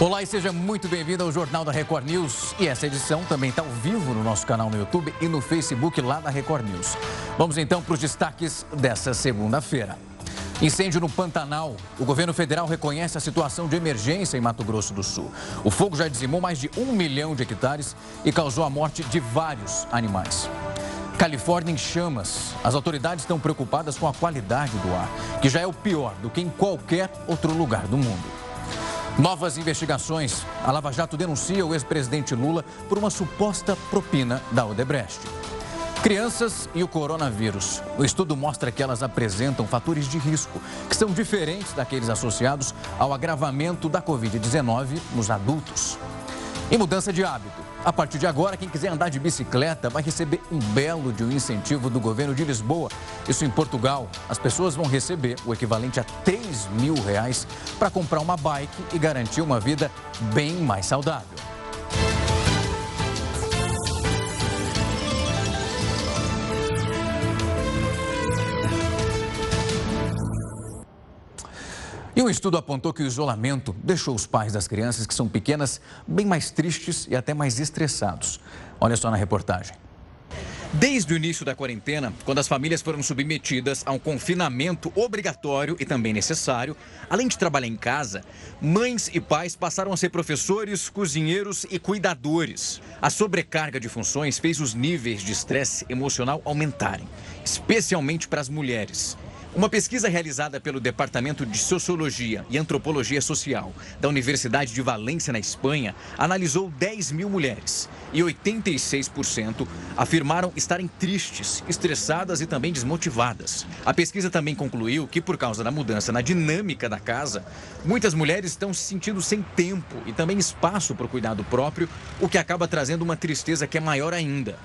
Olá e seja muito bem-vindo ao Jornal da Record News. E essa edição também está ao vivo no nosso canal no YouTube e no Facebook lá da Record News. Vamos então para os destaques dessa segunda-feira. Incêndio no Pantanal. O governo federal reconhece a situação de emergência em Mato Grosso do Sul. O fogo já dizimou mais de um milhão de hectares e causou a morte de vários animais. Califórnia em chamas. As autoridades estão preocupadas com a qualidade do ar, que já é o pior do que em qualquer outro lugar do mundo. Novas investigações. A Lava Jato denuncia o ex-presidente Lula por uma suposta propina da Odebrecht. Crianças e o coronavírus. O estudo mostra que elas apresentam fatores de risco que são diferentes daqueles associados ao agravamento da Covid-19 nos adultos. E mudança de hábito. A partir de agora, quem quiser andar de bicicleta vai receber um belo de um incentivo do governo de Lisboa. Isso em Portugal. As pessoas vão receber o equivalente a 3 mil reais para comprar uma bike e garantir uma vida bem mais saudável. E um estudo apontou que o isolamento deixou os pais das crianças que são pequenas bem mais tristes e até mais estressados. Olha só na reportagem. Desde o início da quarentena, quando as famílias foram submetidas a um confinamento obrigatório e também necessário, além de trabalhar em casa, mães e pais passaram a ser professores, cozinheiros e cuidadores. A sobrecarga de funções fez os níveis de estresse emocional aumentarem, especialmente para as mulheres. Uma pesquisa realizada pelo Departamento de Sociologia e Antropologia Social da Universidade de Valência, na Espanha, analisou 10 mil mulheres e 86% afirmaram estarem tristes, estressadas e também desmotivadas. A pesquisa também concluiu que, por causa da mudança na dinâmica da casa, muitas mulheres estão se sentindo sem tempo e também espaço para o cuidado próprio, o que acaba trazendo uma tristeza que é maior ainda.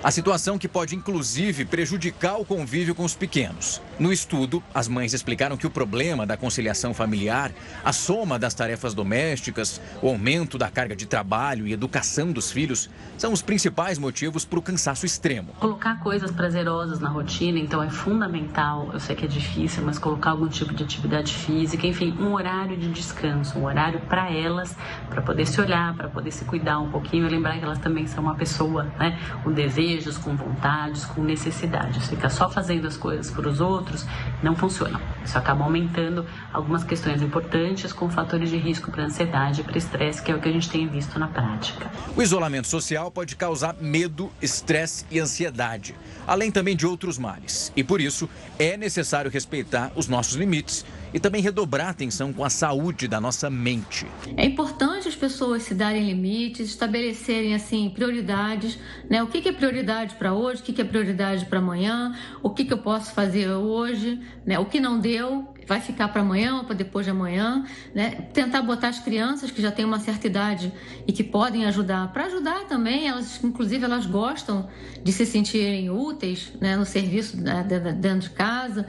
A situação que pode inclusive prejudicar o convívio com os pequenos. No estudo, as mães explicaram que o problema da conciliação familiar, a soma das tarefas domésticas, o aumento da carga de trabalho e educação dos filhos são os principais motivos para o cansaço extremo. Colocar coisas prazerosas na rotina, então, é fundamental. Eu sei que é difícil, mas colocar algum tipo de atividade física, enfim, um horário de descanso, um horário para elas, para poder se olhar, para poder se cuidar um pouquinho e lembrar que elas também são uma pessoa, né? Desejo desejos, com vontades, com necessidades. Ficar só fazendo as coisas para os outros não funciona. Isso acaba aumentando algumas questões importantes com fatores de risco para ansiedade e para estresse, que é o que a gente tem visto na prática. O isolamento social pode causar medo, estresse e ansiedade, além também de outros males. E por isso é necessário respeitar os nossos limites e também redobrar a atenção com a saúde da nossa mente. É importante as pessoas se darem limites, estabelecerem assim prioridades, né? O que, é prioridade para hoje, o que, é prioridade para amanhã, o que, que eu posso fazer hoje, né? O que não deu vai ficar para amanhã ou para depois de amanhã, né? Tentar botar as crianças que já têm uma certa idade e que podem ajudar, para ajudar também, elas inclusive elas gostam de se sentirem úteis, né, no serviço né, dentro de casa.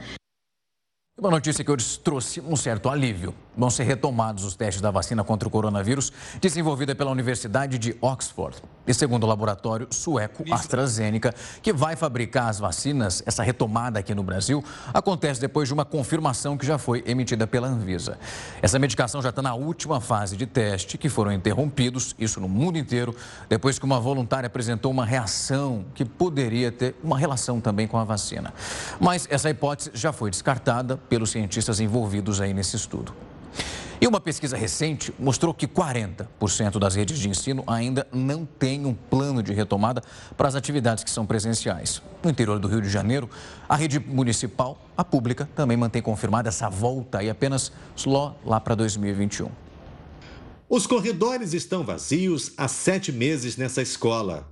Uma notícia que eu trouxe um certo alívio. Vão ser retomados os testes da vacina contra o coronavírus desenvolvida pela Universidade de Oxford. E segundo o laboratório sueco AstraZeneca, que vai fabricar as vacinas, essa retomada aqui no Brasil acontece depois de uma confirmação que já foi emitida pela Anvisa. Essa medicação já está na última fase de teste, que foram interrompidos, isso no mundo inteiro, depois que uma voluntária apresentou uma reação que poderia ter uma relação também com a vacina. Mas essa hipótese já foi descartada pelos cientistas envolvidos aí nesse estudo. E uma pesquisa recente mostrou que 40% das redes de ensino ainda não têm um plano de retomada para as atividades que são presenciais. No interior do Rio de Janeiro, a rede municipal, a pública, também mantém confirmada essa volta e apenas só lá para 2021. Os corredores estão vazios há sete meses nessa escola.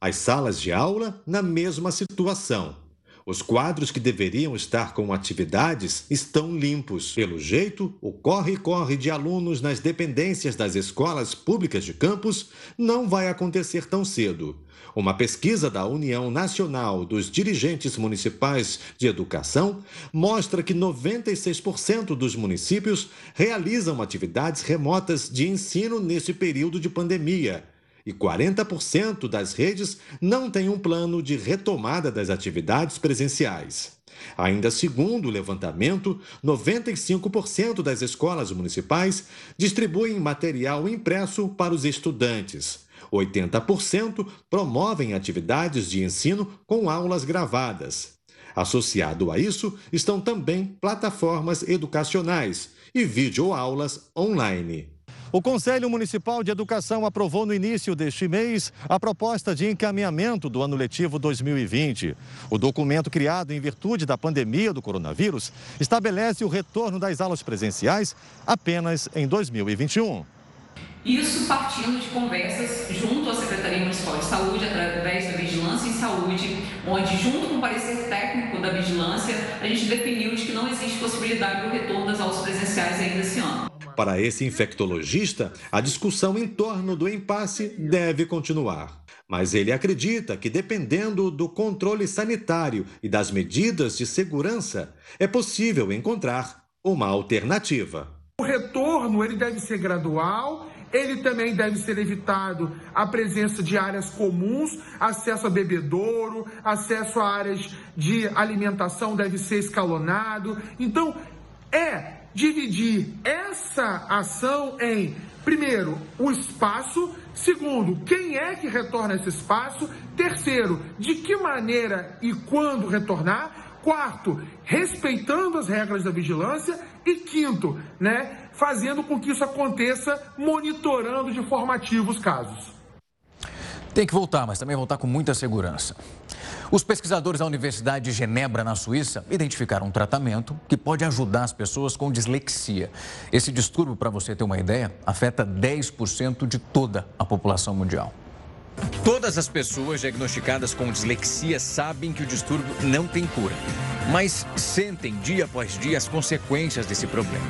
As salas de aula, na mesma situação. Os quadros que deveriam estar com atividades estão limpos. Pelo jeito, o corre-corre de alunos nas dependências das escolas públicas de campus não vai acontecer tão cedo. Uma pesquisa da União Nacional dos Dirigentes Municipais de Educação mostra que 96% dos municípios realizam atividades remotas de ensino nesse período de pandemia e 40% das redes não têm um plano de retomada das atividades presenciais. Ainda segundo o levantamento, 95% das escolas municipais distribuem material impresso para os estudantes. 80% promovem atividades de ensino com aulas gravadas. Associado a isso estão também plataformas educacionais e videoaulas online. O Conselho Municipal de Educação aprovou no início deste mês a proposta de encaminhamento do ano letivo 2020. O documento criado em virtude da pandemia do coronavírus estabelece o retorno das aulas presenciais apenas em 2021. Isso partindo de conversas junto à Secretaria Municipal de Saúde, através da Vigilância em Saúde, onde, junto com o parecer técnico da Vigilância, a gente definiu de que não existe possibilidade do retorno das aulas presenciais ainda esse ano. Para esse infectologista, a discussão em torno do impasse deve continuar. Mas ele acredita que, dependendo do controle sanitário e das medidas de segurança, é possível encontrar uma alternativa. O retorno ele deve ser gradual, ele também deve ser evitado a presença de áreas comuns, acesso a bebedouro, acesso a áreas de alimentação deve ser escalonado. Então, é dividir essa ação em, primeiro, o espaço, segundo, quem é que retorna esse espaço, terceiro, de que maneira e quando retornar, quarto, respeitando as regras da vigilância e quinto, né, fazendo com que isso aconteça monitorando de forma ativa os casos. Tem que voltar, mas também voltar com muita segurança. Os pesquisadores da Universidade de Genebra, na Suíça, identificaram um tratamento que pode ajudar as pessoas com dislexia. Esse distúrbio, para você ter uma ideia, afeta 10% de toda a população mundial. Todas as pessoas diagnosticadas com dislexia sabem que o distúrbio não tem cura, mas sentem dia após dia as consequências desse problema.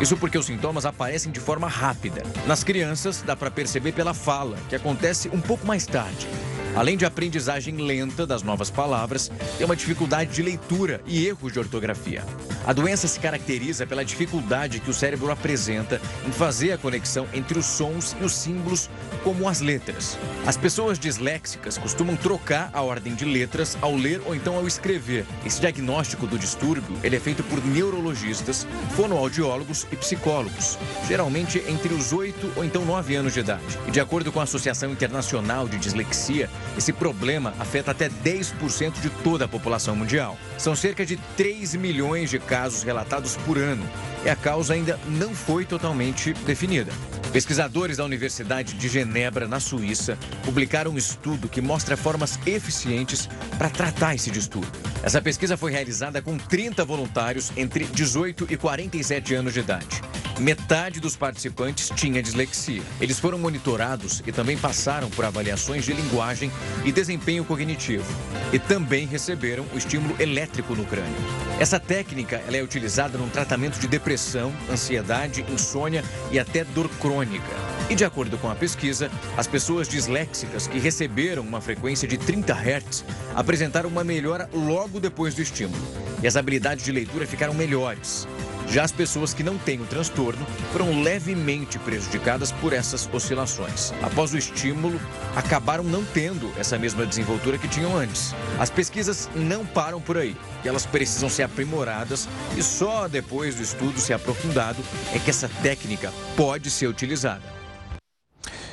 Isso porque os sintomas aparecem de forma rápida. Nas crianças, dá para perceber pela fala, que acontece um pouco mais tarde. Além de aprendizagem lenta das novas palavras, tem uma dificuldade de leitura e erros de ortografia. A doença se caracteriza pela dificuldade que o cérebro apresenta em fazer a conexão entre os sons e os símbolos, como as letras. As pessoas disléxicas costumam trocar a ordem de letras ao ler ou então ao escrever. Esse diagnóstico do distúrbio ele é feito por neurologistas, fonoaudiólogos e psicólogos, geralmente entre os 8 ou então 9 anos de idade. E de acordo com a Associação Internacional de Dislexia, esse problema afeta até 10% de toda a população mundial. São cerca de 3 milhões de casos relatados por ano e a causa ainda não foi totalmente definida. Pesquisadores da Universidade de Genebra, na Suíça, publicaram um estudo que mostra formas eficientes para tratar esse distúrbio. Essa pesquisa foi realizada com 30 voluntários entre 18 e 47 anos de idade. Metade dos participantes tinha dislexia. Eles foram monitorados e também passaram por avaliações de linguagem e desempenho cognitivo. E também receberam o estímulo elétrico no crânio. Essa técnica é utilizada no tratamento de depressão, ansiedade, insônia e até dor crônica. E de acordo com a pesquisa, as pessoas disléxicas que receberam uma frequência de 30 Hz apresentaram uma melhora logo depois do estímulo. E as habilidades de leitura ficaram melhores. Já as pessoas que não têm o transtorno foram levemente prejudicadas por essas oscilações. Após o estímulo, acabaram não tendo essa mesma desenvoltura que tinham antes. As pesquisas não param por aí e elas precisam ser aprimoradas e só depois do estudo ser aprofundado é que essa técnica pode ser utilizada.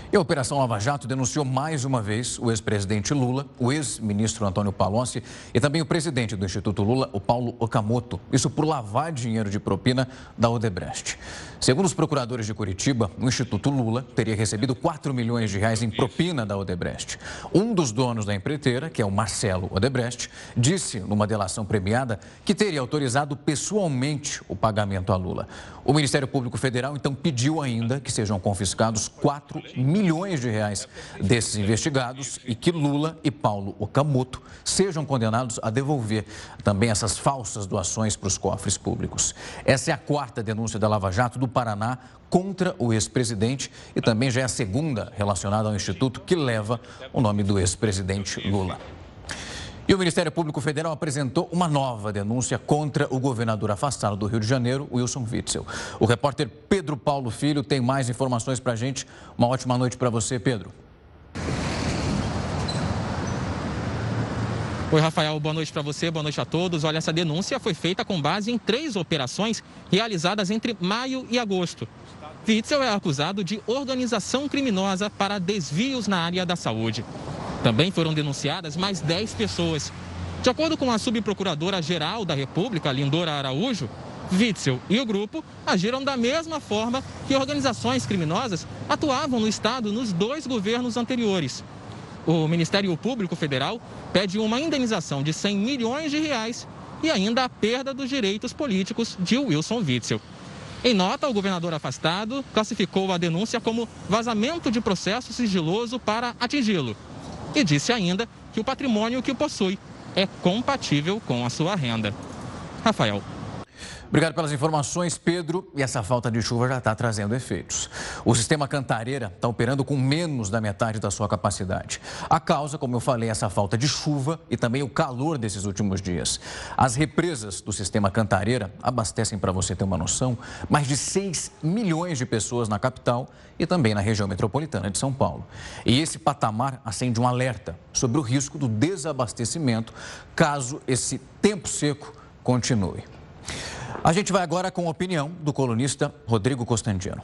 E a Operação Lava Jato denunciou mais uma vez o ex-presidente Lula, o ex-ministro Antônio Palocci e também o presidente do Instituto Lula, o Paulo Okamoto. Isso por lavar dinheiro de propina da Odebrecht. Segundo os procuradores de Curitiba, o Instituto Lula teria recebido 4 milhões de reais em propina da Odebrecht. Um dos donos da empreiteira, que é o Marcelo Odebrecht, disse numa delação premiada que teria autorizado pessoalmente o pagamento a Lula. O Ministério Público Federal então pediu ainda que sejam confiscados 4 milhões de reais desses investigados e que Lula e Paulo Okamoto sejam condenados a devolver também essas falsas doações para os cofres públicos. Essa é a quarta denúncia da Lava Jato do Paraná contra o ex-presidente e também já é a segunda relacionada ao instituto que leva o nome do ex-presidente Lula. E o Ministério Público Federal apresentou uma nova denúncia contra o governador afastado do Rio de Janeiro, Wilson Witzel. O repórter Pedro Paulo Filho tem mais informações para a gente. Uma ótima noite para você, Pedro. Oi, Rafael, boa noite para você, boa noite a todos. Olha, essa denúncia foi feita com base em três operações realizadas entre maio e agosto. Witzel é acusado de organização criminosa para desvios na área da saúde. Também foram denunciadas mais 10 pessoas. De acordo com a subprocuradora-geral da República, Lindora Araújo, Witzel e o grupo agiram da mesma forma que organizações criminosas atuavam no Estado nos dois governos anteriores. O Ministério Público Federal pede uma indenização de 100 milhões de reais e ainda a perda dos direitos políticos de Wilson Witzel. Em nota, o governador afastado classificou a denúncia como vazamento de processo sigiloso para atingi-lo e disse ainda que o patrimônio que possui é compatível com a sua renda. Rafael. Obrigado pelas informações, Pedro. E essa falta de chuva já está trazendo efeitos. O sistema Cantareira está operando com menos da metade da sua capacidade. A causa, como eu falei, é essa falta de chuva e também o calor desses últimos dias. As represas do sistema Cantareira abastecem, para você ter uma noção, mais de 6 milhões de pessoas na capital e também na região metropolitana de São Paulo. E esse patamar acende um alerta sobre o risco do desabastecimento caso esse tempo seco continue. A gente vai agora com a opinião do colunista Rodrigo Costantino.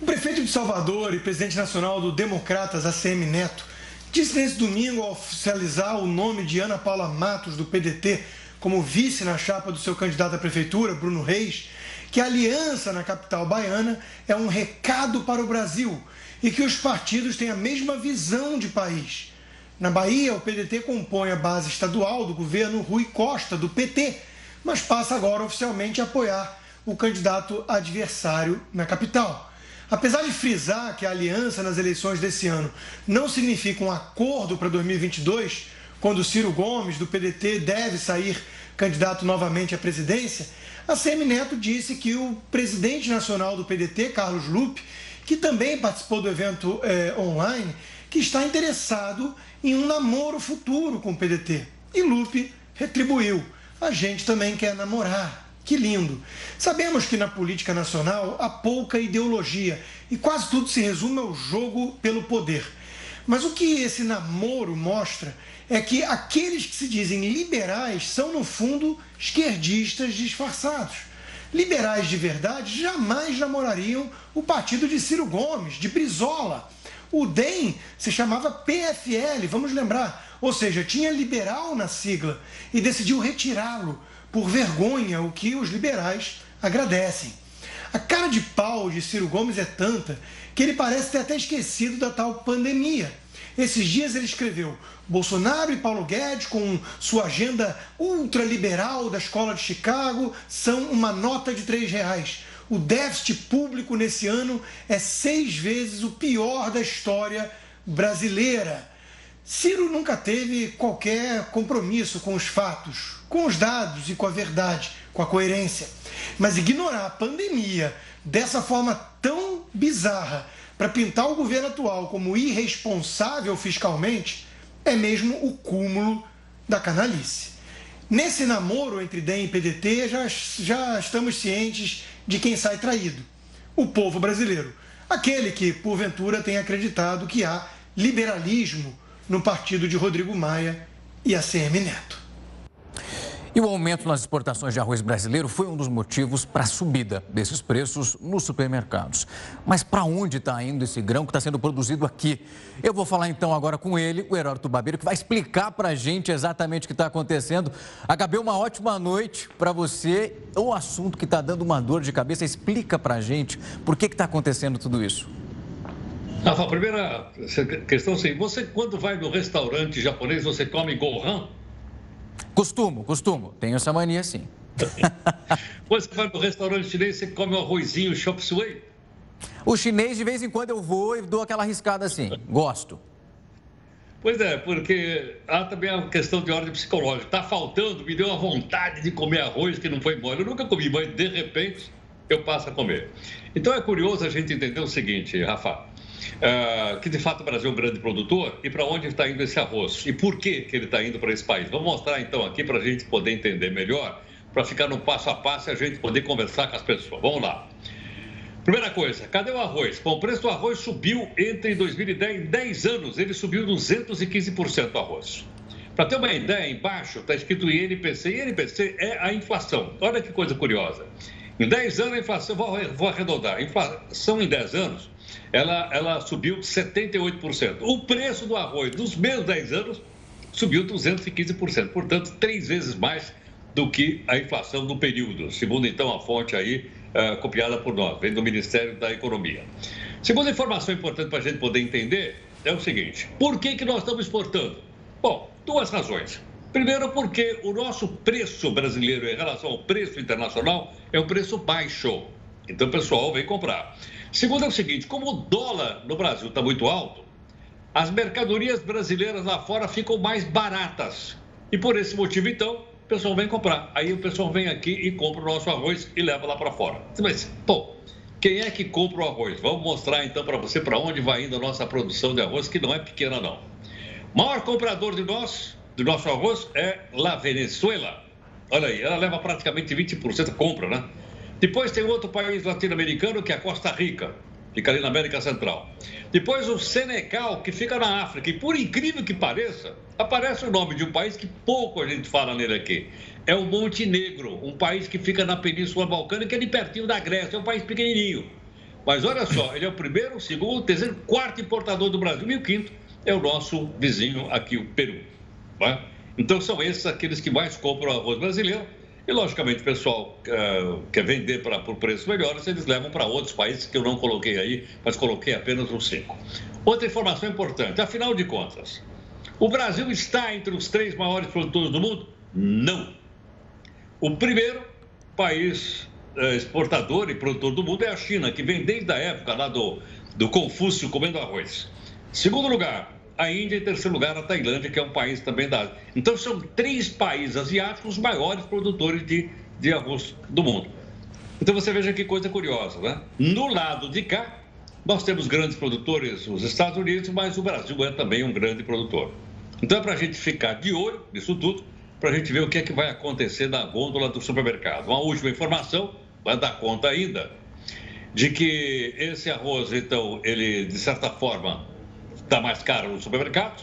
O prefeito de Salvador e presidente nacional do Democratas, ACM Neto, disse nesse domingo ao oficializar o nome de Ana Paula Matos, do PDT, como vice na chapa do seu candidato à prefeitura, Bruno Reis, que a aliança na capital baiana é um recado para o Brasil e que os partidos têm a mesma visão de país. Na Bahia, o PDT compõe a base estadual do governo Rui Costa, do PT, mas passa agora oficialmente a apoiar o candidato adversário na capital. Apesar de frisar que a aliança nas eleições desse ano não significa um acordo para 2022, quando Ciro Gomes, do PDT, deve sair candidato novamente à presidência, a Semi Neto disse que o presidente nacional do PDT, Carlos Lupe, que também participou do evento eh, online, que está interessado em um namoro futuro com o PDT. E Lupe retribuiu a gente também quer namorar. Que lindo! Sabemos que na política nacional há pouca ideologia e quase tudo se resume ao jogo pelo poder. Mas o que esse namoro mostra é que aqueles que se dizem liberais são, no fundo, esquerdistas disfarçados. Liberais de verdade jamais namorariam o partido de Ciro Gomes, de Brizola. O DEM se chamava PFL, vamos lembrar, ou seja, tinha liberal na sigla e decidiu retirá-lo por vergonha, o que os liberais agradecem. A cara de pau de Ciro Gomes é tanta que ele parece ter até esquecido da tal pandemia. Esses dias ele escreveu: Bolsonaro e Paulo Guedes, com sua agenda ultraliberal da escola de Chicago, são uma nota de três reais. O déficit público nesse ano é seis vezes o pior da história brasileira. Ciro nunca teve qualquer compromisso com os fatos, com os dados e com a verdade, com a coerência. Mas ignorar a pandemia dessa forma tão bizarra para pintar o governo atual como irresponsável fiscalmente é mesmo o cúmulo da canalice. Nesse namoro entre DEM e PDT, já, já estamos cientes de quem sai traído: o povo brasileiro. Aquele que, porventura, tem acreditado que há liberalismo no partido de Rodrigo Maia e ACM Neto. E o aumento nas exportações de arroz brasileiro foi um dos motivos para a subida desses preços nos supermercados. Mas para onde está indo esse grão que está sendo produzido aqui? Eu vou falar então agora com ele, o Heródoto Barbeiro, que vai explicar para a gente exatamente o que está acontecendo. Acabei uma ótima noite para você. O assunto que está dando uma dor de cabeça, explica para a gente por que está acontecendo tudo isso. Rafa, a primeira questão assim, você quando vai no restaurante japonês, você come gohan? Costumo, costumo. Tenho essa mania sim. você vai no restaurante chinês, você come um arrozinho chop suey? O chinês, de vez em quando, eu vou e dou aquela arriscada assim. Gosto. Pois é, porque há também a questão de ordem psicológica. Está faltando, me deu uma vontade de comer arroz que não foi mole. Eu nunca comi, mas de repente eu passo a comer. Então é curioso a gente entender o seguinte, Rafa. Uh, que de fato o Brasil é um grande produtor e para onde está indo esse arroz e por que, que ele está indo para esse país. Vamos mostrar então aqui para a gente poder entender melhor, para ficar no passo a passo e a gente poder conversar com as pessoas. Vamos lá. Primeira coisa, cadê o arroz? Bom, o preço do arroz subiu entre 2010 e 10 anos, ele subiu 215% o arroz. Para ter uma ideia, embaixo está escrito INPC. INPC é a inflação. Olha que coisa curiosa. Em 10 anos, a inflação, vou, vou arredondar, inflação em 10 anos, ela, ela subiu 78%. O preço do arroz dos mesmos 10 anos subiu 215%. Portanto, três vezes mais do que a inflação do período, segundo então a fonte aí uh, copiada por nós, vem do Ministério da Economia. Segunda informação importante para a gente poder entender é o seguinte: por que, que nós estamos exportando? Bom, duas razões. Primeiro, porque o nosso preço brasileiro em relação ao preço internacional é um preço baixo. Então o pessoal vem comprar. Segundo é o seguinte: como o dólar no Brasil está muito alto, as mercadorias brasileiras lá fora ficam mais baratas. E por esse motivo, então, o pessoal vem comprar. Aí o pessoal vem aqui e compra o nosso arroz e leva lá para fora. Mas, pô, quem é que compra o arroz? Vamos mostrar então para você para onde vai indo a nossa produção de arroz, que não é pequena não. O maior comprador de nós, do nosso arroz é La Venezuela. Olha aí, ela leva praticamente 20%, compra, né? Depois tem outro país latino-americano que é a Costa Rica fica ali na América Central. Depois o Senegal, que fica na África. E por incrível que pareça, aparece o nome de um país que pouco a gente fala nele aqui. É o Montenegro, um país que fica na Península Balcânica, ali pertinho da Grécia. É um país pequenininho. Mas olha só, ele é o primeiro, segundo, terceiro, quarto importador do Brasil. E o quinto é o nosso vizinho aqui, o Peru. É? Então são esses aqueles que mais compram arroz brasileiro e, logicamente, o pessoal uh, quer vender pra, por preços melhores, eles levam para outros países que eu não coloquei aí, mas coloquei apenas os cinco. Outra informação importante: afinal de contas, o Brasil está entre os três maiores produtores do mundo? Não. O primeiro país uh, exportador e produtor do mundo é a China, que vem desde a época lá do, do Confúcio comendo arroz. Segundo lugar, a Índia em terceiro lugar a Tailândia, que é um país também da Ásia. Então são três países asiáticos os maiores produtores de, de arroz do mundo. Então você veja que coisa curiosa, né? No lado de cá, nós temos grandes produtores, os Estados Unidos, mas o Brasil é também um grande produtor. Então é para a gente ficar de olho nisso tudo, para a gente ver o que é que vai acontecer na gôndola do supermercado. Uma última informação, vai dar conta ainda, de que esse arroz, então, ele, de certa forma, está mais caro no supermercado.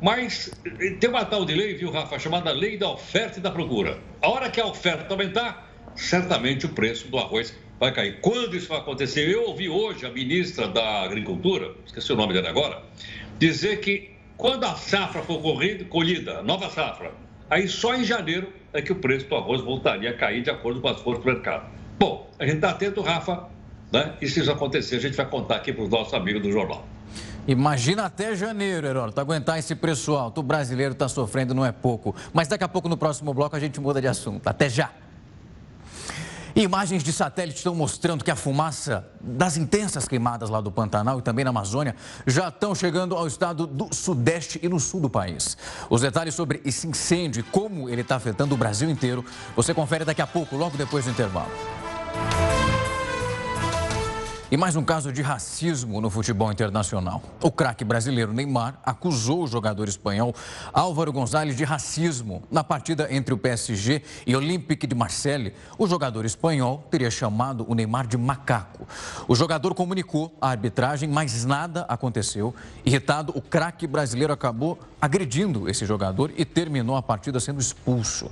Mas tem uma tal de lei, viu, Rafa, chamada lei da oferta e da procura. A hora que a oferta aumentar, certamente o preço do arroz vai cair. Quando isso vai acontecer? Eu ouvi hoje a ministra da Agricultura, esqueci o nome dela agora, dizer que quando a safra for corrida, colhida, nova safra, aí só em janeiro é que o preço do arroz voltaria a cair de acordo com as forças do mercado. Bom, a gente está atento, Rafa, né? E se isso acontecer, a gente vai contar aqui para os nossos amigos do jornal. Imagina até janeiro, Heródoto, aguentar esse preço alto. O brasileiro está sofrendo, não é pouco. Mas daqui a pouco, no próximo bloco, a gente muda de assunto. Até já! Imagens de satélite estão mostrando que a fumaça das intensas queimadas lá do Pantanal e também na Amazônia já estão chegando ao estado do Sudeste e no sul do país. Os detalhes sobre esse incêndio e como ele está afetando o Brasil inteiro, você confere daqui a pouco, logo depois do intervalo. E mais um caso de racismo no futebol internacional. O craque brasileiro Neymar acusou o jogador espanhol Álvaro Gonzalez de racismo. Na partida entre o PSG e Olympique de Marseille, o jogador espanhol teria chamado o Neymar de macaco. O jogador comunicou à arbitragem, mas nada aconteceu. Irritado, o craque brasileiro acabou agredindo esse jogador e terminou a partida sendo expulso.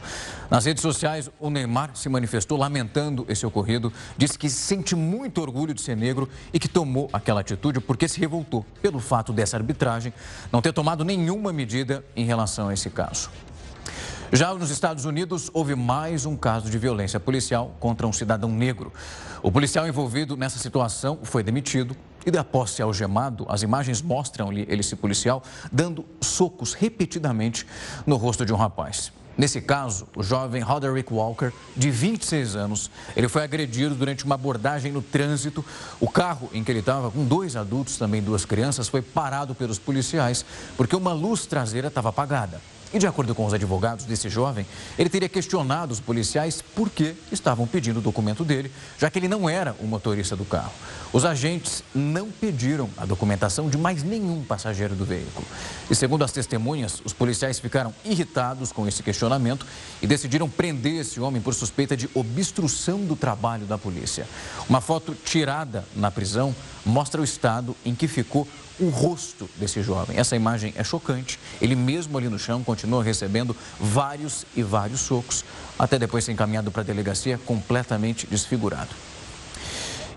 Nas redes sociais, o Neymar se manifestou lamentando esse ocorrido, disse que sente muito orgulho de ser negro negro e que tomou aquela atitude porque se revoltou pelo fato dessa arbitragem não ter tomado nenhuma medida em relação a esse caso. Já nos Estados Unidos, houve mais um caso de violência policial contra um cidadão negro. O policial envolvido nessa situação foi demitido e, após ser algemado, as imagens mostram-lhe ele, esse policial, dando socos repetidamente no rosto de um rapaz. Nesse caso, o jovem Roderick Walker, de 26 anos, ele foi agredido durante uma abordagem no trânsito. O carro em que ele estava, com dois adultos, também duas crianças, foi parado pelos policiais porque uma luz traseira estava apagada. E de acordo com os advogados desse jovem, ele teria questionado os policiais por que estavam pedindo o documento dele, já que ele não era o motorista do carro. Os agentes não pediram a documentação de mais nenhum passageiro do veículo. E segundo as testemunhas, os policiais ficaram irritados com esse questionamento e decidiram prender esse homem por suspeita de obstrução do trabalho da polícia. Uma foto tirada na prisão mostra o estado em que ficou o rosto desse jovem. Essa imagem é chocante. Ele mesmo ali no chão continua recebendo vários e vários socos, até depois ser encaminhado para a delegacia completamente desfigurado.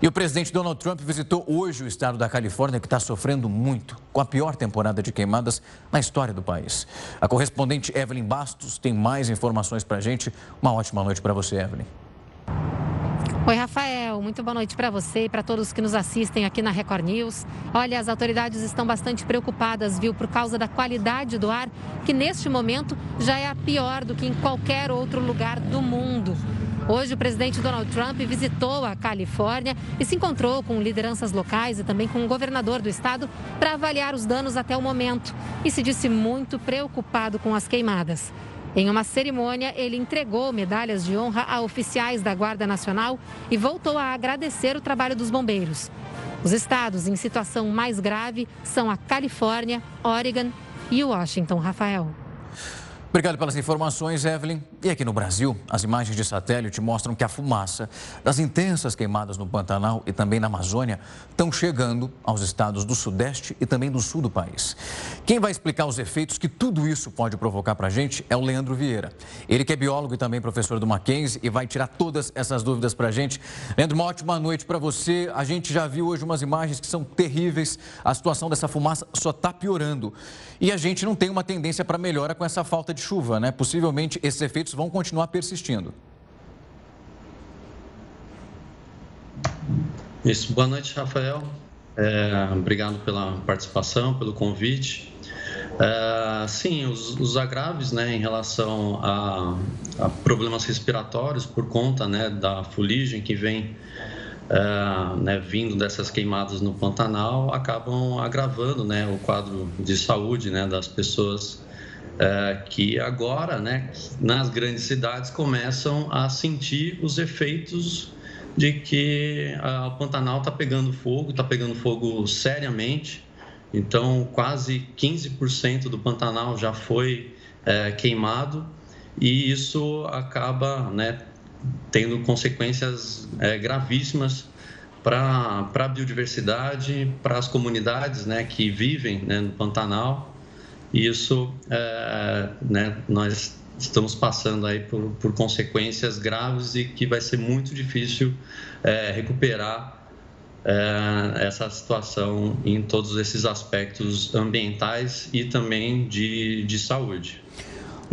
E o presidente Donald Trump visitou hoje o estado da Califórnia, que está sofrendo muito, com a pior temporada de queimadas na história do país. A correspondente Evelyn Bastos tem mais informações para a gente. Uma ótima noite para você, Evelyn. Oi, Rafael. Muito boa noite para você e para todos que nos assistem aqui na Record News. Olha, as autoridades estão bastante preocupadas, viu, por causa da qualidade do ar, que neste momento já é a pior do que em qualquer outro lugar do mundo. Hoje, o presidente Donald Trump visitou a Califórnia e se encontrou com lideranças locais e também com o governador do estado para avaliar os danos até o momento e se disse muito preocupado com as queimadas. Em uma cerimônia, ele entregou medalhas de honra a oficiais da Guarda Nacional e voltou a agradecer o trabalho dos bombeiros. Os estados em situação mais grave são a Califórnia, Oregon e Washington, Rafael. Obrigado pelas informações, Evelyn. E aqui no Brasil, as imagens de satélite mostram que a fumaça das intensas queimadas no Pantanal e também na Amazônia estão chegando aos estados do Sudeste e também do Sul do país. Quem vai explicar os efeitos que tudo isso pode provocar para a gente é o Leandro Vieira. Ele que é biólogo e também professor do Mackenzie e vai tirar todas essas dúvidas para a gente. Leandro, uma ótima noite para você. A gente já viu hoje umas imagens que são terríveis. A situação dessa fumaça só está piorando. E a gente não tem uma tendência para melhora com essa falta de chuva, né? Possivelmente esses efeitos vão continuar persistindo. Isso. Boa noite, Rafael. É, obrigado pela participação, pelo convite. É, sim, os, os, agraves né, em relação a, a, problemas respiratórios por conta né, da fuligem que vem é, né, vindo dessas queimadas no Pantanal acabam agravando né, o quadro de saúde né, das pessoas que agora, né, nas grandes cidades, começam a sentir os efeitos de que o Pantanal está pegando fogo, está pegando fogo seriamente. Então, quase 15% do Pantanal já foi é, queimado e isso acaba né, tendo consequências é, gravíssimas para a biodiversidade, para as comunidades né, que vivem né, no Pantanal e isso, é, né, nós estamos passando aí por, por, consequências graves e que vai ser muito difícil é, recuperar é, essa situação em todos esses aspectos ambientais e também de, de saúde.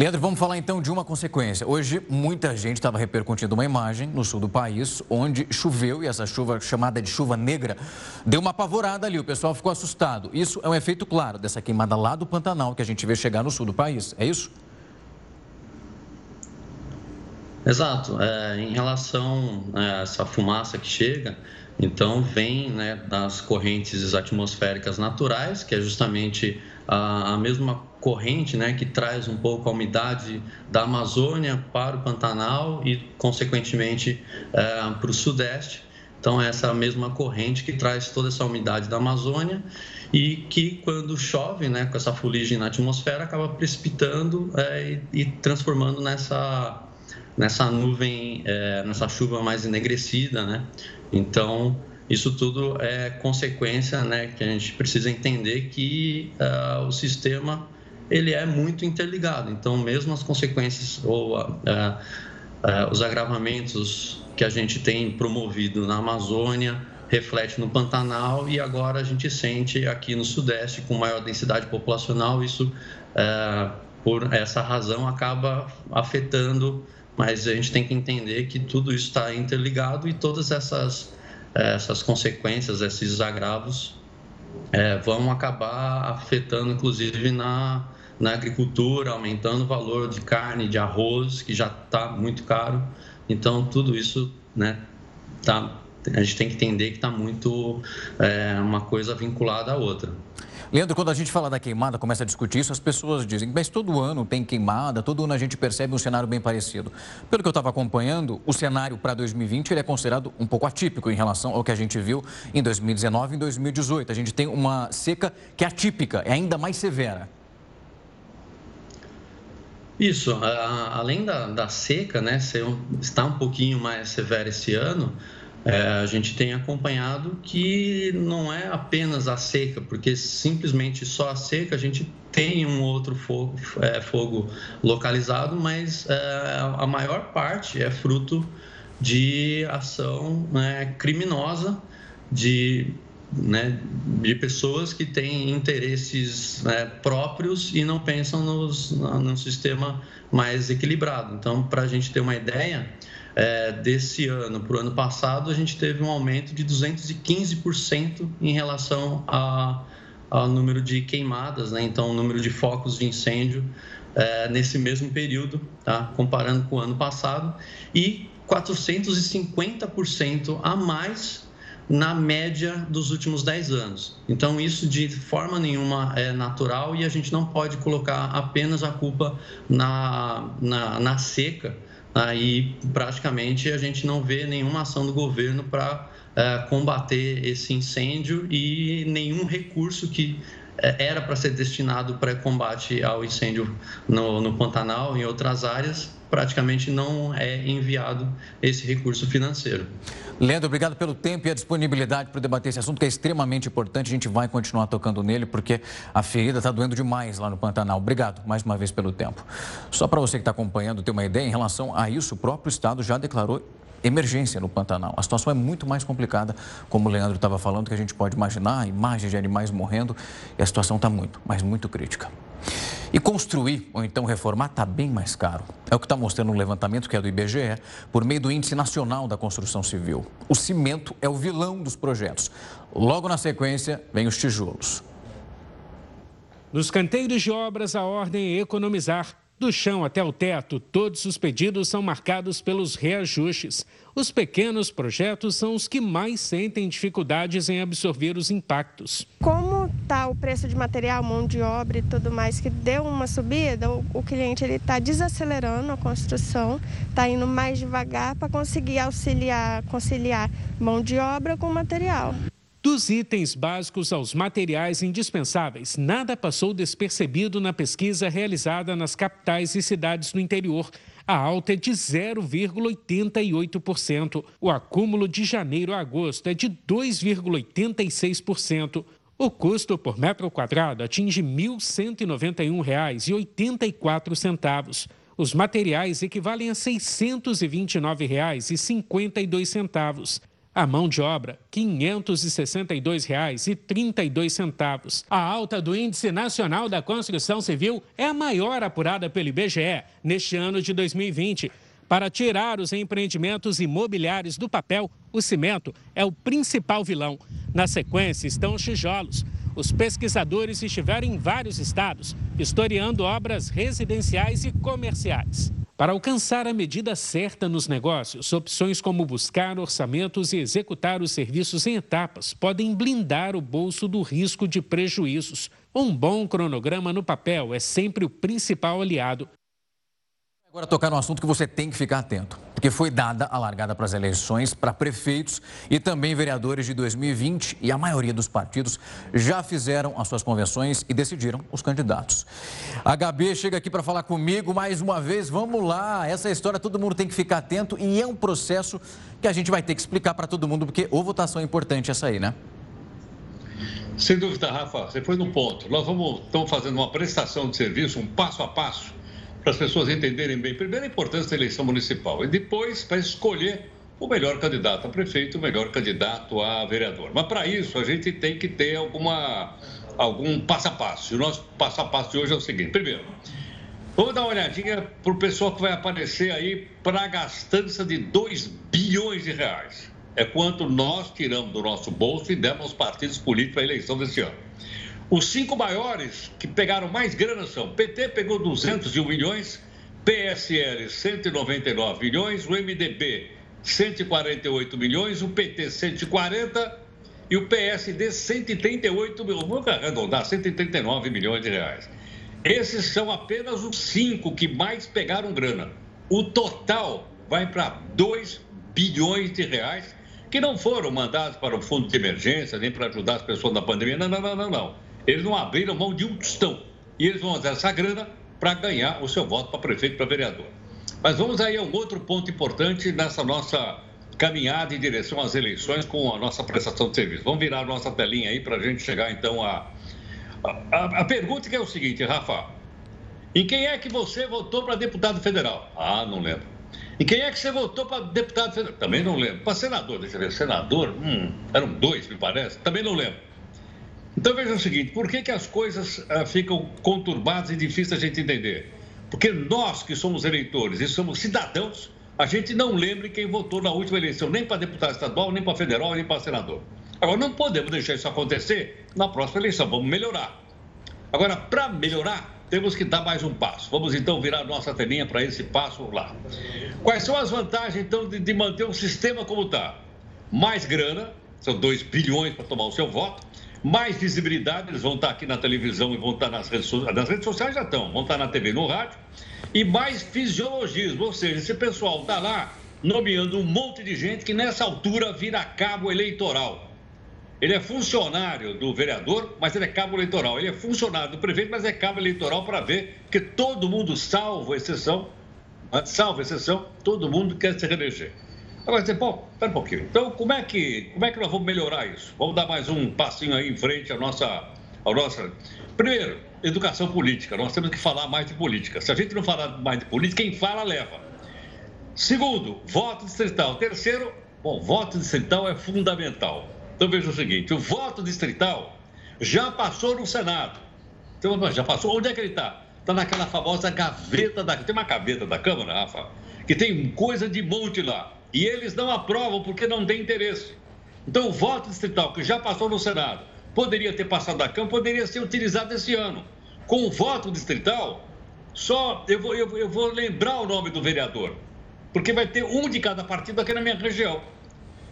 Leandro, vamos falar então de uma consequência. Hoje, muita gente estava repercutindo uma imagem no sul do país, onde choveu e essa chuva, chamada de chuva negra, deu uma apavorada ali. O pessoal ficou assustado. Isso é um efeito claro dessa queimada lá do Pantanal que a gente vê chegar no sul do país. É isso? Exato. É, em relação a essa fumaça que chega, então vem né, das correntes atmosféricas naturais, que é justamente a, a mesma corrente né, que traz um pouco a umidade da Amazônia para o Pantanal e, consequentemente, é, para o Sudeste. Então, essa é mesma corrente que traz toda essa umidade da Amazônia e que, quando chove, né, com essa fuligem na atmosfera, acaba precipitando é, e, e, transformando nessa, nessa nuvem, é, nessa chuva mais enegrecida. Né? Então, isso tudo é consequência né, que a gente precisa entender que uh, o sistema ele é muito interligado. Então, mesmo as consequências ou uh, uh, os agravamentos que a gente tem promovido na Amazônia reflete no Pantanal e agora a gente sente aqui no Sudeste com maior densidade populacional isso por essa razão acaba afetando, mas a gente tem que entender que tudo isso está interligado e todas essas essas consequências, esses agravos é, vão acabar afetando, inclusive, na, na agricultura, aumentando o valor de carne, de arroz, que já está muito caro. Então, tudo isso, né, tá, a gente tem que entender que está muito é, uma coisa vinculada à outra. Leandro, quando a gente fala da queimada, começa a discutir isso, as pessoas dizem, mas todo ano tem queimada, todo ano a gente percebe um cenário bem parecido. Pelo que eu estava acompanhando, o cenário para 2020 ele é considerado um pouco atípico em relação ao que a gente viu em 2019 e em 2018. A gente tem uma seca que é atípica, é ainda mais severa. Isso, a, além da, da seca, né, ser, está um pouquinho mais severa esse ano, é, a gente tem acompanhado que não é apenas a seca, porque simplesmente só a seca a gente tem um outro fogo, é, fogo localizado, mas é, a maior parte é fruto de ação né, criminosa de né, de pessoas que têm interesses né, próprios e não pensam nos, no sistema mais equilibrado. Então, para a gente ter uma ideia, é, desse ano para o ano passado, a gente teve um aumento de 215% em relação a, ao número de queimadas, né? então o número de focos de incêndio é, nesse mesmo período, tá? comparando com o ano passado, e 450% a mais na média dos últimos 10 anos. Então, isso de forma nenhuma é natural e a gente não pode colocar apenas a culpa na, na, na seca. Aí, praticamente, a gente não vê nenhuma ação do governo para é, combater esse incêndio e nenhum recurso que era para ser destinado para combate ao incêndio no, no Pantanal em outras áreas, praticamente não é enviado esse recurso financeiro. Leandro, obrigado pelo tempo e a disponibilidade para debater esse assunto, que é extremamente importante. A gente vai continuar tocando nele, porque a ferida está doendo demais lá no Pantanal. Obrigado mais uma vez pelo tempo. Só para você que está acompanhando ter uma ideia, em relação a isso, o próprio Estado já declarou emergência no Pantanal. A situação é muito mais complicada, como o Leandro estava falando, que a gente pode imaginar, imagens de animais morrendo, e a situação está muito, mas muito crítica. E construir ou então reformar está bem mais caro. É o que está mostrando um levantamento que é do IBGE, por meio do Índice Nacional da Construção Civil. O cimento é o vilão dos projetos. Logo na sequência, vem os tijolos. Nos canteiros de obras, a ordem é economizar. Do chão até o teto, todos os pedidos são marcados pelos reajustes. Os pequenos projetos são os que mais sentem dificuldades em absorver os impactos. Como está o preço de material, mão de obra e tudo mais, que deu uma subida, o, cliente está desacelerando a construção, está indo mais devagar para conseguir auxiliar, conciliar mão de obra com material. Dos itens básicos aos materiais indispensáveis, nada passou despercebido na pesquisa realizada nas capitais e cidades do interior. A alta é de 0,88%. O acúmulo de janeiro a agosto é de 2,86%. O custo por metro quadrado atinge R$ 1.191,84. Os materiais equivalem a R$ 629,52. A mão de obra, R$ 562,32. A alta do Índice Nacional da Construção Civil é a maior apurada pelo IBGE neste ano de 2020. Para tirar os empreendimentos imobiliários do papel, o cimento é o principal vilão. Na sequência estão os tijolos. Os pesquisadores estiveram em vários estados, historiando obras residenciais e comerciais. Para alcançar a medida certa nos negócios, opções como buscar orçamentos e executar os serviços em etapas podem blindar o bolso do risco de prejuízos. Um bom cronograma no papel é sempre o principal aliado Agora tocar no assunto que você tem que ficar atento, porque foi dada a largada para as eleições para prefeitos e também vereadores de 2020 e a maioria dos partidos já fizeram as suas convenções e decidiram os candidatos. A Gabi chega aqui para falar comigo mais uma vez. Vamos lá, essa história todo mundo tem que ficar atento e é um processo que a gente vai ter que explicar para todo mundo, porque ou votação é importante essa aí, né? Sem dúvida, Rafa, você foi no ponto. Nós vamos, estamos fazendo uma prestação de serviço, um passo a passo para as pessoas entenderem bem, primeiro, a importância da eleição municipal e depois para escolher o melhor candidato a prefeito, o melhor candidato a vereador. Mas para isso a gente tem que ter alguma, algum passo a passo. E o nosso passo a passo de hoje é o seguinte: primeiro, vamos dar uma olhadinha para o pessoal que vai aparecer aí para a gastança de 2 bilhões de reais. É quanto nós tiramos do nosso bolso e demos aos partidos políticos para a eleição desse ano. Os cinco maiores que pegaram mais grana são: PT pegou 201 milhões, PSL 199 milhões, o MDB 148 milhões, o PT 140 e o PSD 138 mil, vamos arredondar, 139 milhões de reais. Esses são apenas os cinco que mais pegaram grana. O total vai para 2 bilhões de reais que não foram mandados para o fundo de emergência, nem para ajudar as pessoas na pandemia. Não, não, não, não, não. Eles não abriram mão de um tostão. E eles vão usar essa grana para ganhar o seu voto para prefeito para vereador. Mas vamos aí a um outro ponto importante nessa nossa caminhada em direção às eleições com a nossa prestação de serviço. Vamos virar a nossa telinha aí para a gente chegar então a, a, a pergunta que é o seguinte, Rafa. Em quem é que você votou para deputado federal? Ah, não lembro. E quem é que você votou para deputado federal? Também não lembro. Para senador, deixa eu ver, senador, hum, eram dois, me parece. Também não lembro. Então veja o seguinte: por que, que as coisas ah, ficam conturbadas e difíceis a gente entender? Porque nós que somos eleitores e somos cidadãos, a gente não lembra quem votou na última eleição, nem para deputado estadual, nem para federal, nem para senador. Agora, não podemos deixar isso acontecer na próxima eleição, vamos melhorar. Agora, para melhorar, temos que dar mais um passo. Vamos então virar nossa telinha para esse passo lá. Quais são as vantagens, então, de, de manter o sistema como está? Mais grana, são 2 bilhões para tomar o seu voto, mais visibilidade, eles vão estar aqui na televisão e vão estar nas redes, nas redes sociais, já estão, vão estar na TV no rádio, e mais fisiologismo, ou seja, esse pessoal está lá nomeando um monte de gente que nessa altura vira cabo eleitoral. Ele é funcionário do vereador, mas ele é cabo eleitoral. Ele é funcionário do prefeito, mas é cabo eleitoral para ver que todo mundo, salvo exceção, salvo exceção, todo mundo quer se reeleger. Agora, você, pô, espera um pouquinho. Então, como é, que, como é que nós vamos melhorar isso? Vamos dar mais um passinho aí em frente à nossa, à nossa... Primeiro, educação política. Nós temos que falar mais de política. Se a gente não falar mais de política, quem fala, leva. Segundo, voto distrital. Terceiro, bom, voto distrital é fundamental. Então veja o seguinte: o voto distrital já passou no Senado. Então, já passou. Onde é que ele está? Está naquela famosa gaveta da. Tem uma gaveta da Câmara, Rafa, que tem coisa de monte lá. E eles não aprovam porque não tem interesse. Então, o voto distrital, que já passou no Senado, poderia ter passado da Câmara, poderia ser utilizado esse ano. Com o voto distrital, só eu vou, eu, eu vou lembrar o nome do vereador, porque vai ter um de cada partido aqui na minha região.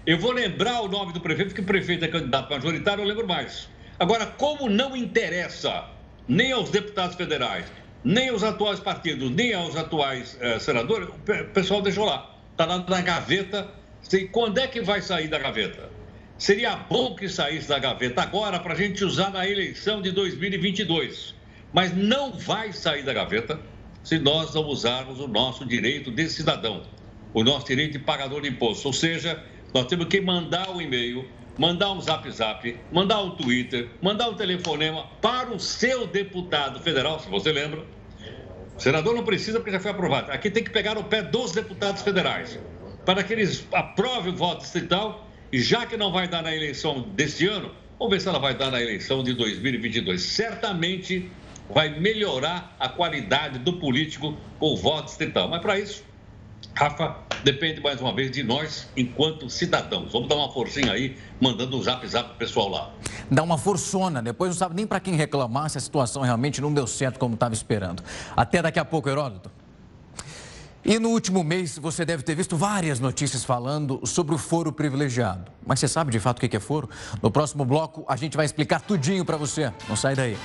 Eu vou lembrar o nome do prefeito, porque o prefeito é candidato majoritário, eu lembro mais. Agora, como não interessa nem aos deputados federais, nem aos atuais partidos, nem aos atuais eh, senadores, o pessoal deixou lá. Está lá na gaveta. Sei, quando é que vai sair da gaveta? Seria bom que saísse da gaveta agora para a gente usar na eleição de 2022. Mas não vai sair da gaveta se nós não usarmos o nosso direito de cidadão, o nosso direito de pagador de imposto. Ou seja, nós temos que mandar um e-mail, mandar um zap zap, mandar um Twitter, mandar um telefonema para o seu deputado federal, se você lembra. Senador não precisa porque já foi aprovado. Aqui tem que pegar o pé dos deputados federais, para que eles aprovem o voto distrital, e já que não vai dar na eleição deste ano, vamos ver se ela vai dar na eleição de 2022. Certamente vai melhorar a qualidade do político com o voto distrital. Mas para isso, Rafa, depende mais uma vez de nós enquanto cidadãos. Vamos dar uma forcinha aí, mandando o um zap zap pro pessoal lá. Dá uma forçona, depois não sabe nem para quem reclamar se a situação realmente não deu certo como estava esperando. Até daqui a pouco, Heródoto. E no último mês você deve ter visto várias notícias falando sobre o foro privilegiado. Mas você sabe de fato o que é foro? No próximo bloco a gente vai explicar tudinho para você. Não sai daí.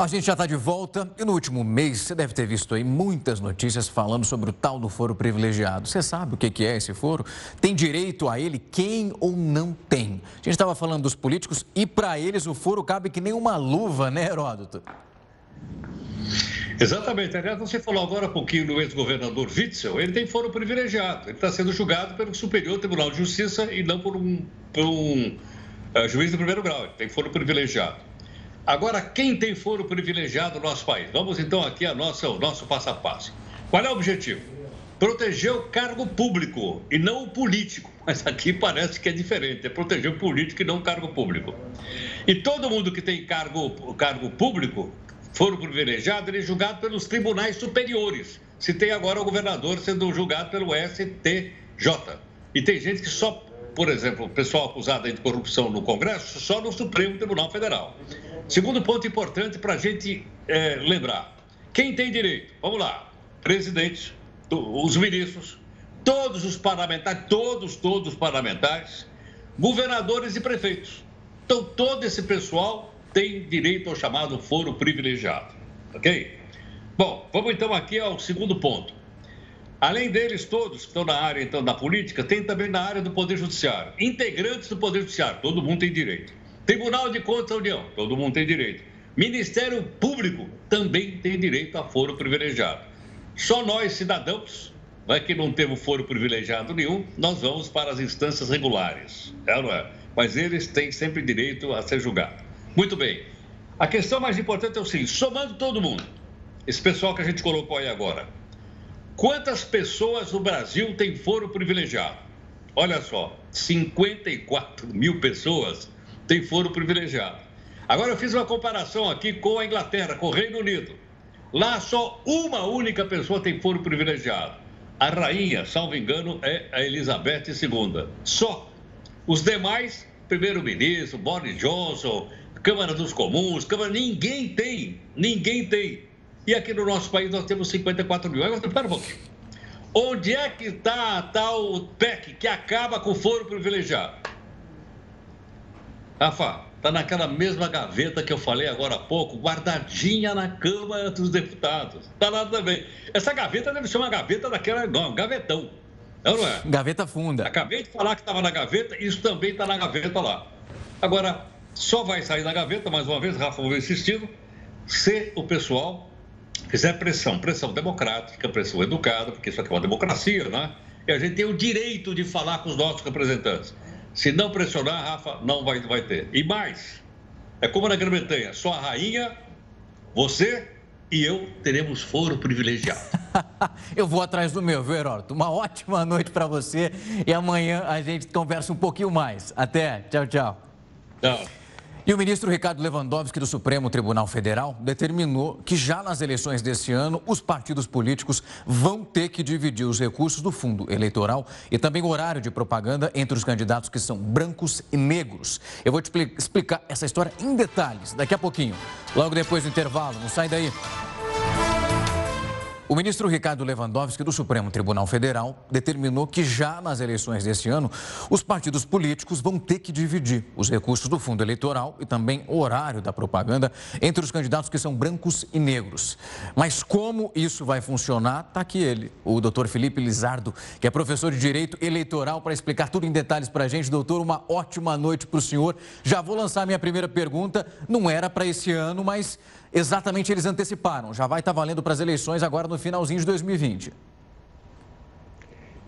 A gente já está de volta e no último mês você deve ter visto aí muitas notícias falando sobre o tal do foro privilegiado. Você sabe o que é esse foro? Tem direito a ele quem ou não tem? A gente estava falando dos políticos e para eles o foro cabe que nem uma luva, né, Heródoto? Exatamente. Aliás, você falou agora um pouquinho do ex-governador Witzel. Ele tem foro privilegiado. Ele está sendo julgado pelo Superior Tribunal de Justiça e não por um, por um uh, juiz do primeiro grau. Ele tem foro privilegiado. Agora, quem tem foro privilegiado no nosso país? Vamos então aqui ao nosso, nosso passo a passo. Qual é o objetivo? Proteger o cargo público e não o político. Mas aqui parece que é diferente, é proteger o político e não o cargo público. E todo mundo que tem cargo, cargo público, foro privilegiado, ele é julgado pelos tribunais superiores. Se tem agora o governador sendo julgado pelo STJ. E tem gente que só, por exemplo, o pessoal acusado de corrupção no Congresso, só no Supremo Tribunal Federal. Segundo ponto importante para a gente é, lembrar: quem tem direito? Vamos lá, presidente, os ministros, todos os parlamentares, todos, todos os parlamentares, governadores e prefeitos. Então, todo esse pessoal tem direito ao chamado foro privilegiado, ok? Bom, vamos então aqui ao segundo ponto. Além deles todos que estão na área então da política, tem também na área do Poder Judiciário. Integrantes do Poder Judiciário, todo mundo tem direito. Tribunal de Contas da União, todo mundo tem direito. Ministério Público também tem direito a foro privilegiado. Só nós, cidadãos, é que não temos foro privilegiado nenhum, nós vamos para as instâncias regulares. É não é? Mas eles têm sempre direito a ser julgados. Muito bem. A questão mais importante é o seguinte: somando todo mundo, esse pessoal que a gente colocou aí agora, quantas pessoas no Brasil têm foro privilegiado? Olha só, 54 mil pessoas têm foro privilegiado. Agora eu fiz uma comparação aqui com a Inglaterra, com o Reino Unido. Lá só uma única pessoa tem foro privilegiado. A rainha, salvo engano, é a Elizabeth II. Só. Os demais, primeiro-ministro, Boris Johnson, Câmara dos Comuns, Câmara, ninguém tem, ninguém tem. E aqui no nosso país nós temos 54 mil. Agora, espera um pouquinho. Onde é que está a tal PEC que acaba com o foro privilegiado? Rafa, está naquela mesma gaveta que eu falei agora há pouco, guardadinha na Câmara dos Deputados. Está lá também. Essa gaveta deve ser uma gaveta daquela, não, gavetão. É não é? Gaveta funda. Acabei de falar que estava na gaveta, isso também está na gaveta lá. Agora, só vai sair da gaveta, mais uma vez, Rafa, vou insistindo, se o pessoal fizer pressão, pressão democrática, pressão educada, porque isso aqui é uma democracia, né? E a gente tem o direito de falar com os nossos representantes. Se não pressionar, Rafa, não vai, vai ter. E mais, é como na Grã-Bretanha, só a rainha, você e eu teremos foro privilegiado. eu vou atrás do meu, viu, Heródoto? Uma ótima noite para você e amanhã a gente conversa um pouquinho mais. Até, tchau, tchau. Tchau. E o ministro Ricardo Lewandowski do Supremo Tribunal Federal determinou que já nas eleições desse ano os partidos políticos vão ter que dividir os recursos do fundo eleitoral e também o horário de propaganda entre os candidatos que são brancos e negros. Eu vou te explicar essa história em detalhes daqui a pouquinho, logo depois do intervalo. Não sai daí. O ministro Ricardo Lewandowski, do Supremo Tribunal Federal, determinou que já nas eleições deste ano, os partidos políticos vão ter que dividir os recursos do fundo eleitoral e também o horário da propaganda entre os candidatos que são brancos e negros. Mas como isso vai funcionar, está aqui ele, o doutor Felipe Lizardo, que é professor de Direito Eleitoral, para explicar tudo em detalhes para a gente. Doutor, uma ótima noite para o senhor. Já vou lançar minha primeira pergunta. Não era para esse ano, mas exatamente eles anteciparam. Já vai estar valendo para as eleições agora no finalzinho de 2020.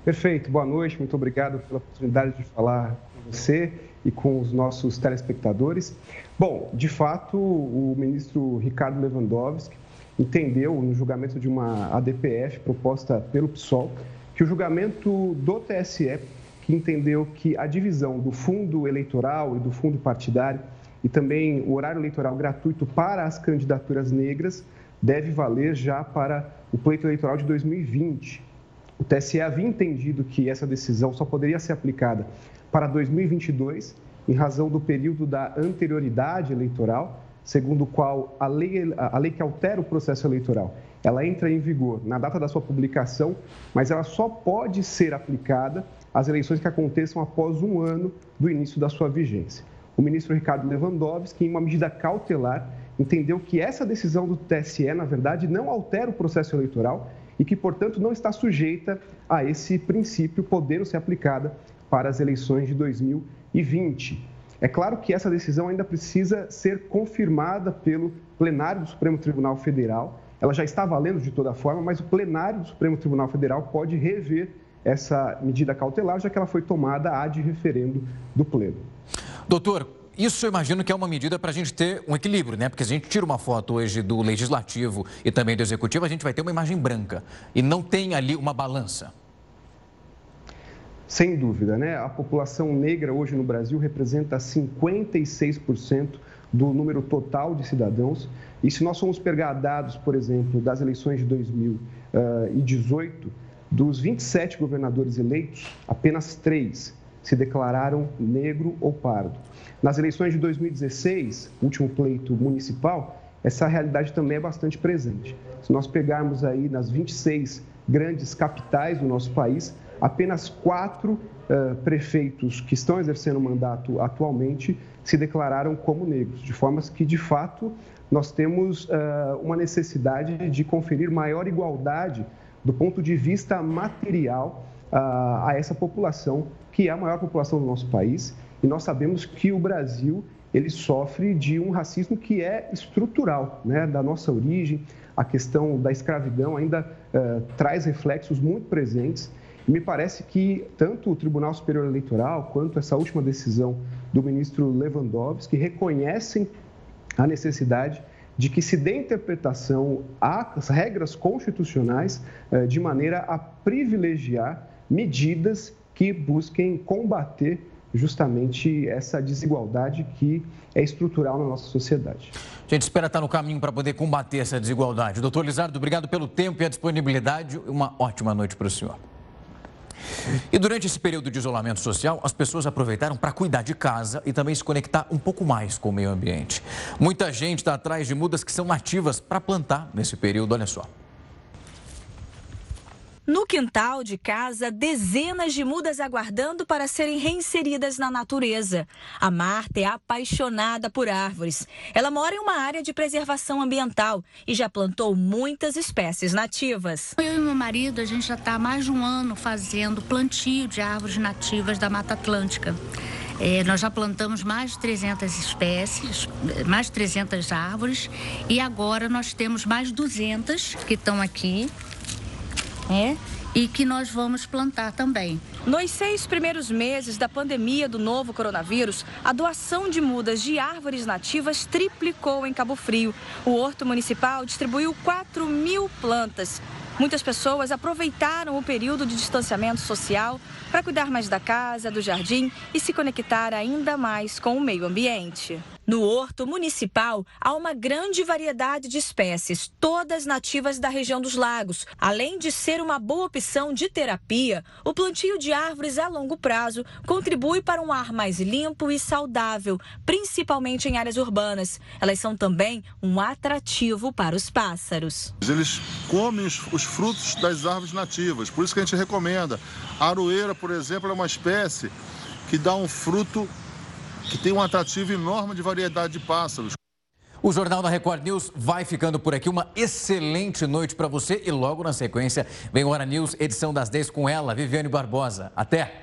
Perfeito, boa noite, muito obrigado pela oportunidade de falar com você e com os nossos telespectadores. Bom, de fato, o ministro Ricardo Lewandowski entendeu, no julgamento de uma ADPF proposta pelo PSOL, que o julgamento do TSE, que entendeu que a divisão do fundo eleitoral e do fundo partidário e também o horário eleitoral gratuito para as candidaturas negras deve valer já para o pleito eleitoral de 2020. O TSE havia entendido que essa decisão só poderia ser aplicada para 2022, em razão do período da anterioridade eleitoral, segundo o qual a lei, a lei que altera o processo eleitoral, ela entra em vigor na data da sua publicação, mas ela só pode ser aplicada às eleições que aconteçam após um ano do início da sua vigência o ministro Ricardo Lewandowski, em uma medida cautelar, entendeu que essa decisão do TSE, na verdade, não altera o processo eleitoral e que, portanto, não está sujeita a esse princípio poder ser aplicada para as eleições de 2020. É claro que essa decisão ainda precisa ser confirmada pelo plenário do Supremo Tribunal Federal. Ela já está valendo de toda forma, mas o plenário do Supremo Tribunal Federal pode rever essa medida cautelar, já que ela foi tomada ad referendo do Pleno. Doutor, isso eu imagino que é uma medida para a gente ter um equilíbrio, né? Porque se a gente tira uma foto hoje do legislativo e também do executivo, a gente vai ter uma imagem branca e não tem ali uma balança. Sem dúvida, né? A população negra hoje no Brasil representa 56% do número total de cidadãos. E se nós formos pegar dados, por exemplo, das eleições de 2018, dos 27 governadores eleitos, apenas três se declararam negro ou pardo. Nas eleições de 2016, último pleito municipal, essa realidade também é bastante presente. Se nós pegarmos aí nas 26 grandes capitais do nosso país, apenas quatro uh, prefeitos que estão exercendo o mandato atualmente se declararam como negros, de forma que, de fato, nós temos uh, uma necessidade de conferir maior igualdade do ponto de vista material uh, a essa população, que é a maior população do nosso país, e nós sabemos que o Brasil ele sofre de um racismo que é estrutural, né, da nossa origem. A questão da escravidão ainda uh, traz reflexos muito presentes. Me parece que tanto o Tribunal Superior Eleitoral quanto essa última decisão do ministro Lewandowski reconhecem a necessidade de que se dê interpretação às regras constitucionais uh, de maneira a privilegiar medidas que busquem combater justamente essa desigualdade que é estrutural na nossa sociedade. A gente espera estar no caminho para poder combater essa desigualdade. Doutor Lizardo, obrigado pelo tempo e a disponibilidade. Uma ótima noite para o senhor. E durante esse período de isolamento social, as pessoas aproveitaram para cuidar de casa e também se conectar um pouco mais com o meio ambiente. Muita gente está atrás de mudas que são nativas para plantar nesse período, olha só. No quintal de casa, dezenas de mudas aguardando para serem reinseridas na natureza. A Marta é apaixonada por árvores. Ela mora em uma área de preservação ambiental e já plantou muitas espécies nativas. Eu e meu marido, a gente já está há mais de um ano fazendo plantio de árvores nativas da Mata Atlântica. É, nós já plantamos mais de 300 espécies, mais de 300 árvores e agora nós temos mais 200 que estão aqui é, e que nós vamos plantar também. Nos seis primeiros meses da pandemia do novo coronavírus, a doação de mudas de árvores nativas triplicou em Cabo Frio. O Horto Municipal distribuiu 4 mil plantas. Muitas pessoas aproveitaram o período de distanciamento social para cuidar mais da casa, do jardim e se conectar ainda mais com o meio ambiente. No horto municipal, há uma grande variedade de espécies, todas nativas da região dos lagos. Além de ser uma boa opção de terapia, o plantio de árvores a longo prazo contribui para um ar mais limpo e saudável, principalmente em áreas urbanas. Elas são também um atrativo para os pássaros. Eles comem os frutos das árvores nativas, por isso que a gente recomenda. A aroeira, por exemplo, é uma espécie que dá um fruto que tem um atrativo enorme de variedade de pássaros. O Jornal da Record News vai ficando por aqui. Uma excelente noite para você e logo na sequência vem Hora News, edição das 10 com ela, Viviane Barbosa. Até!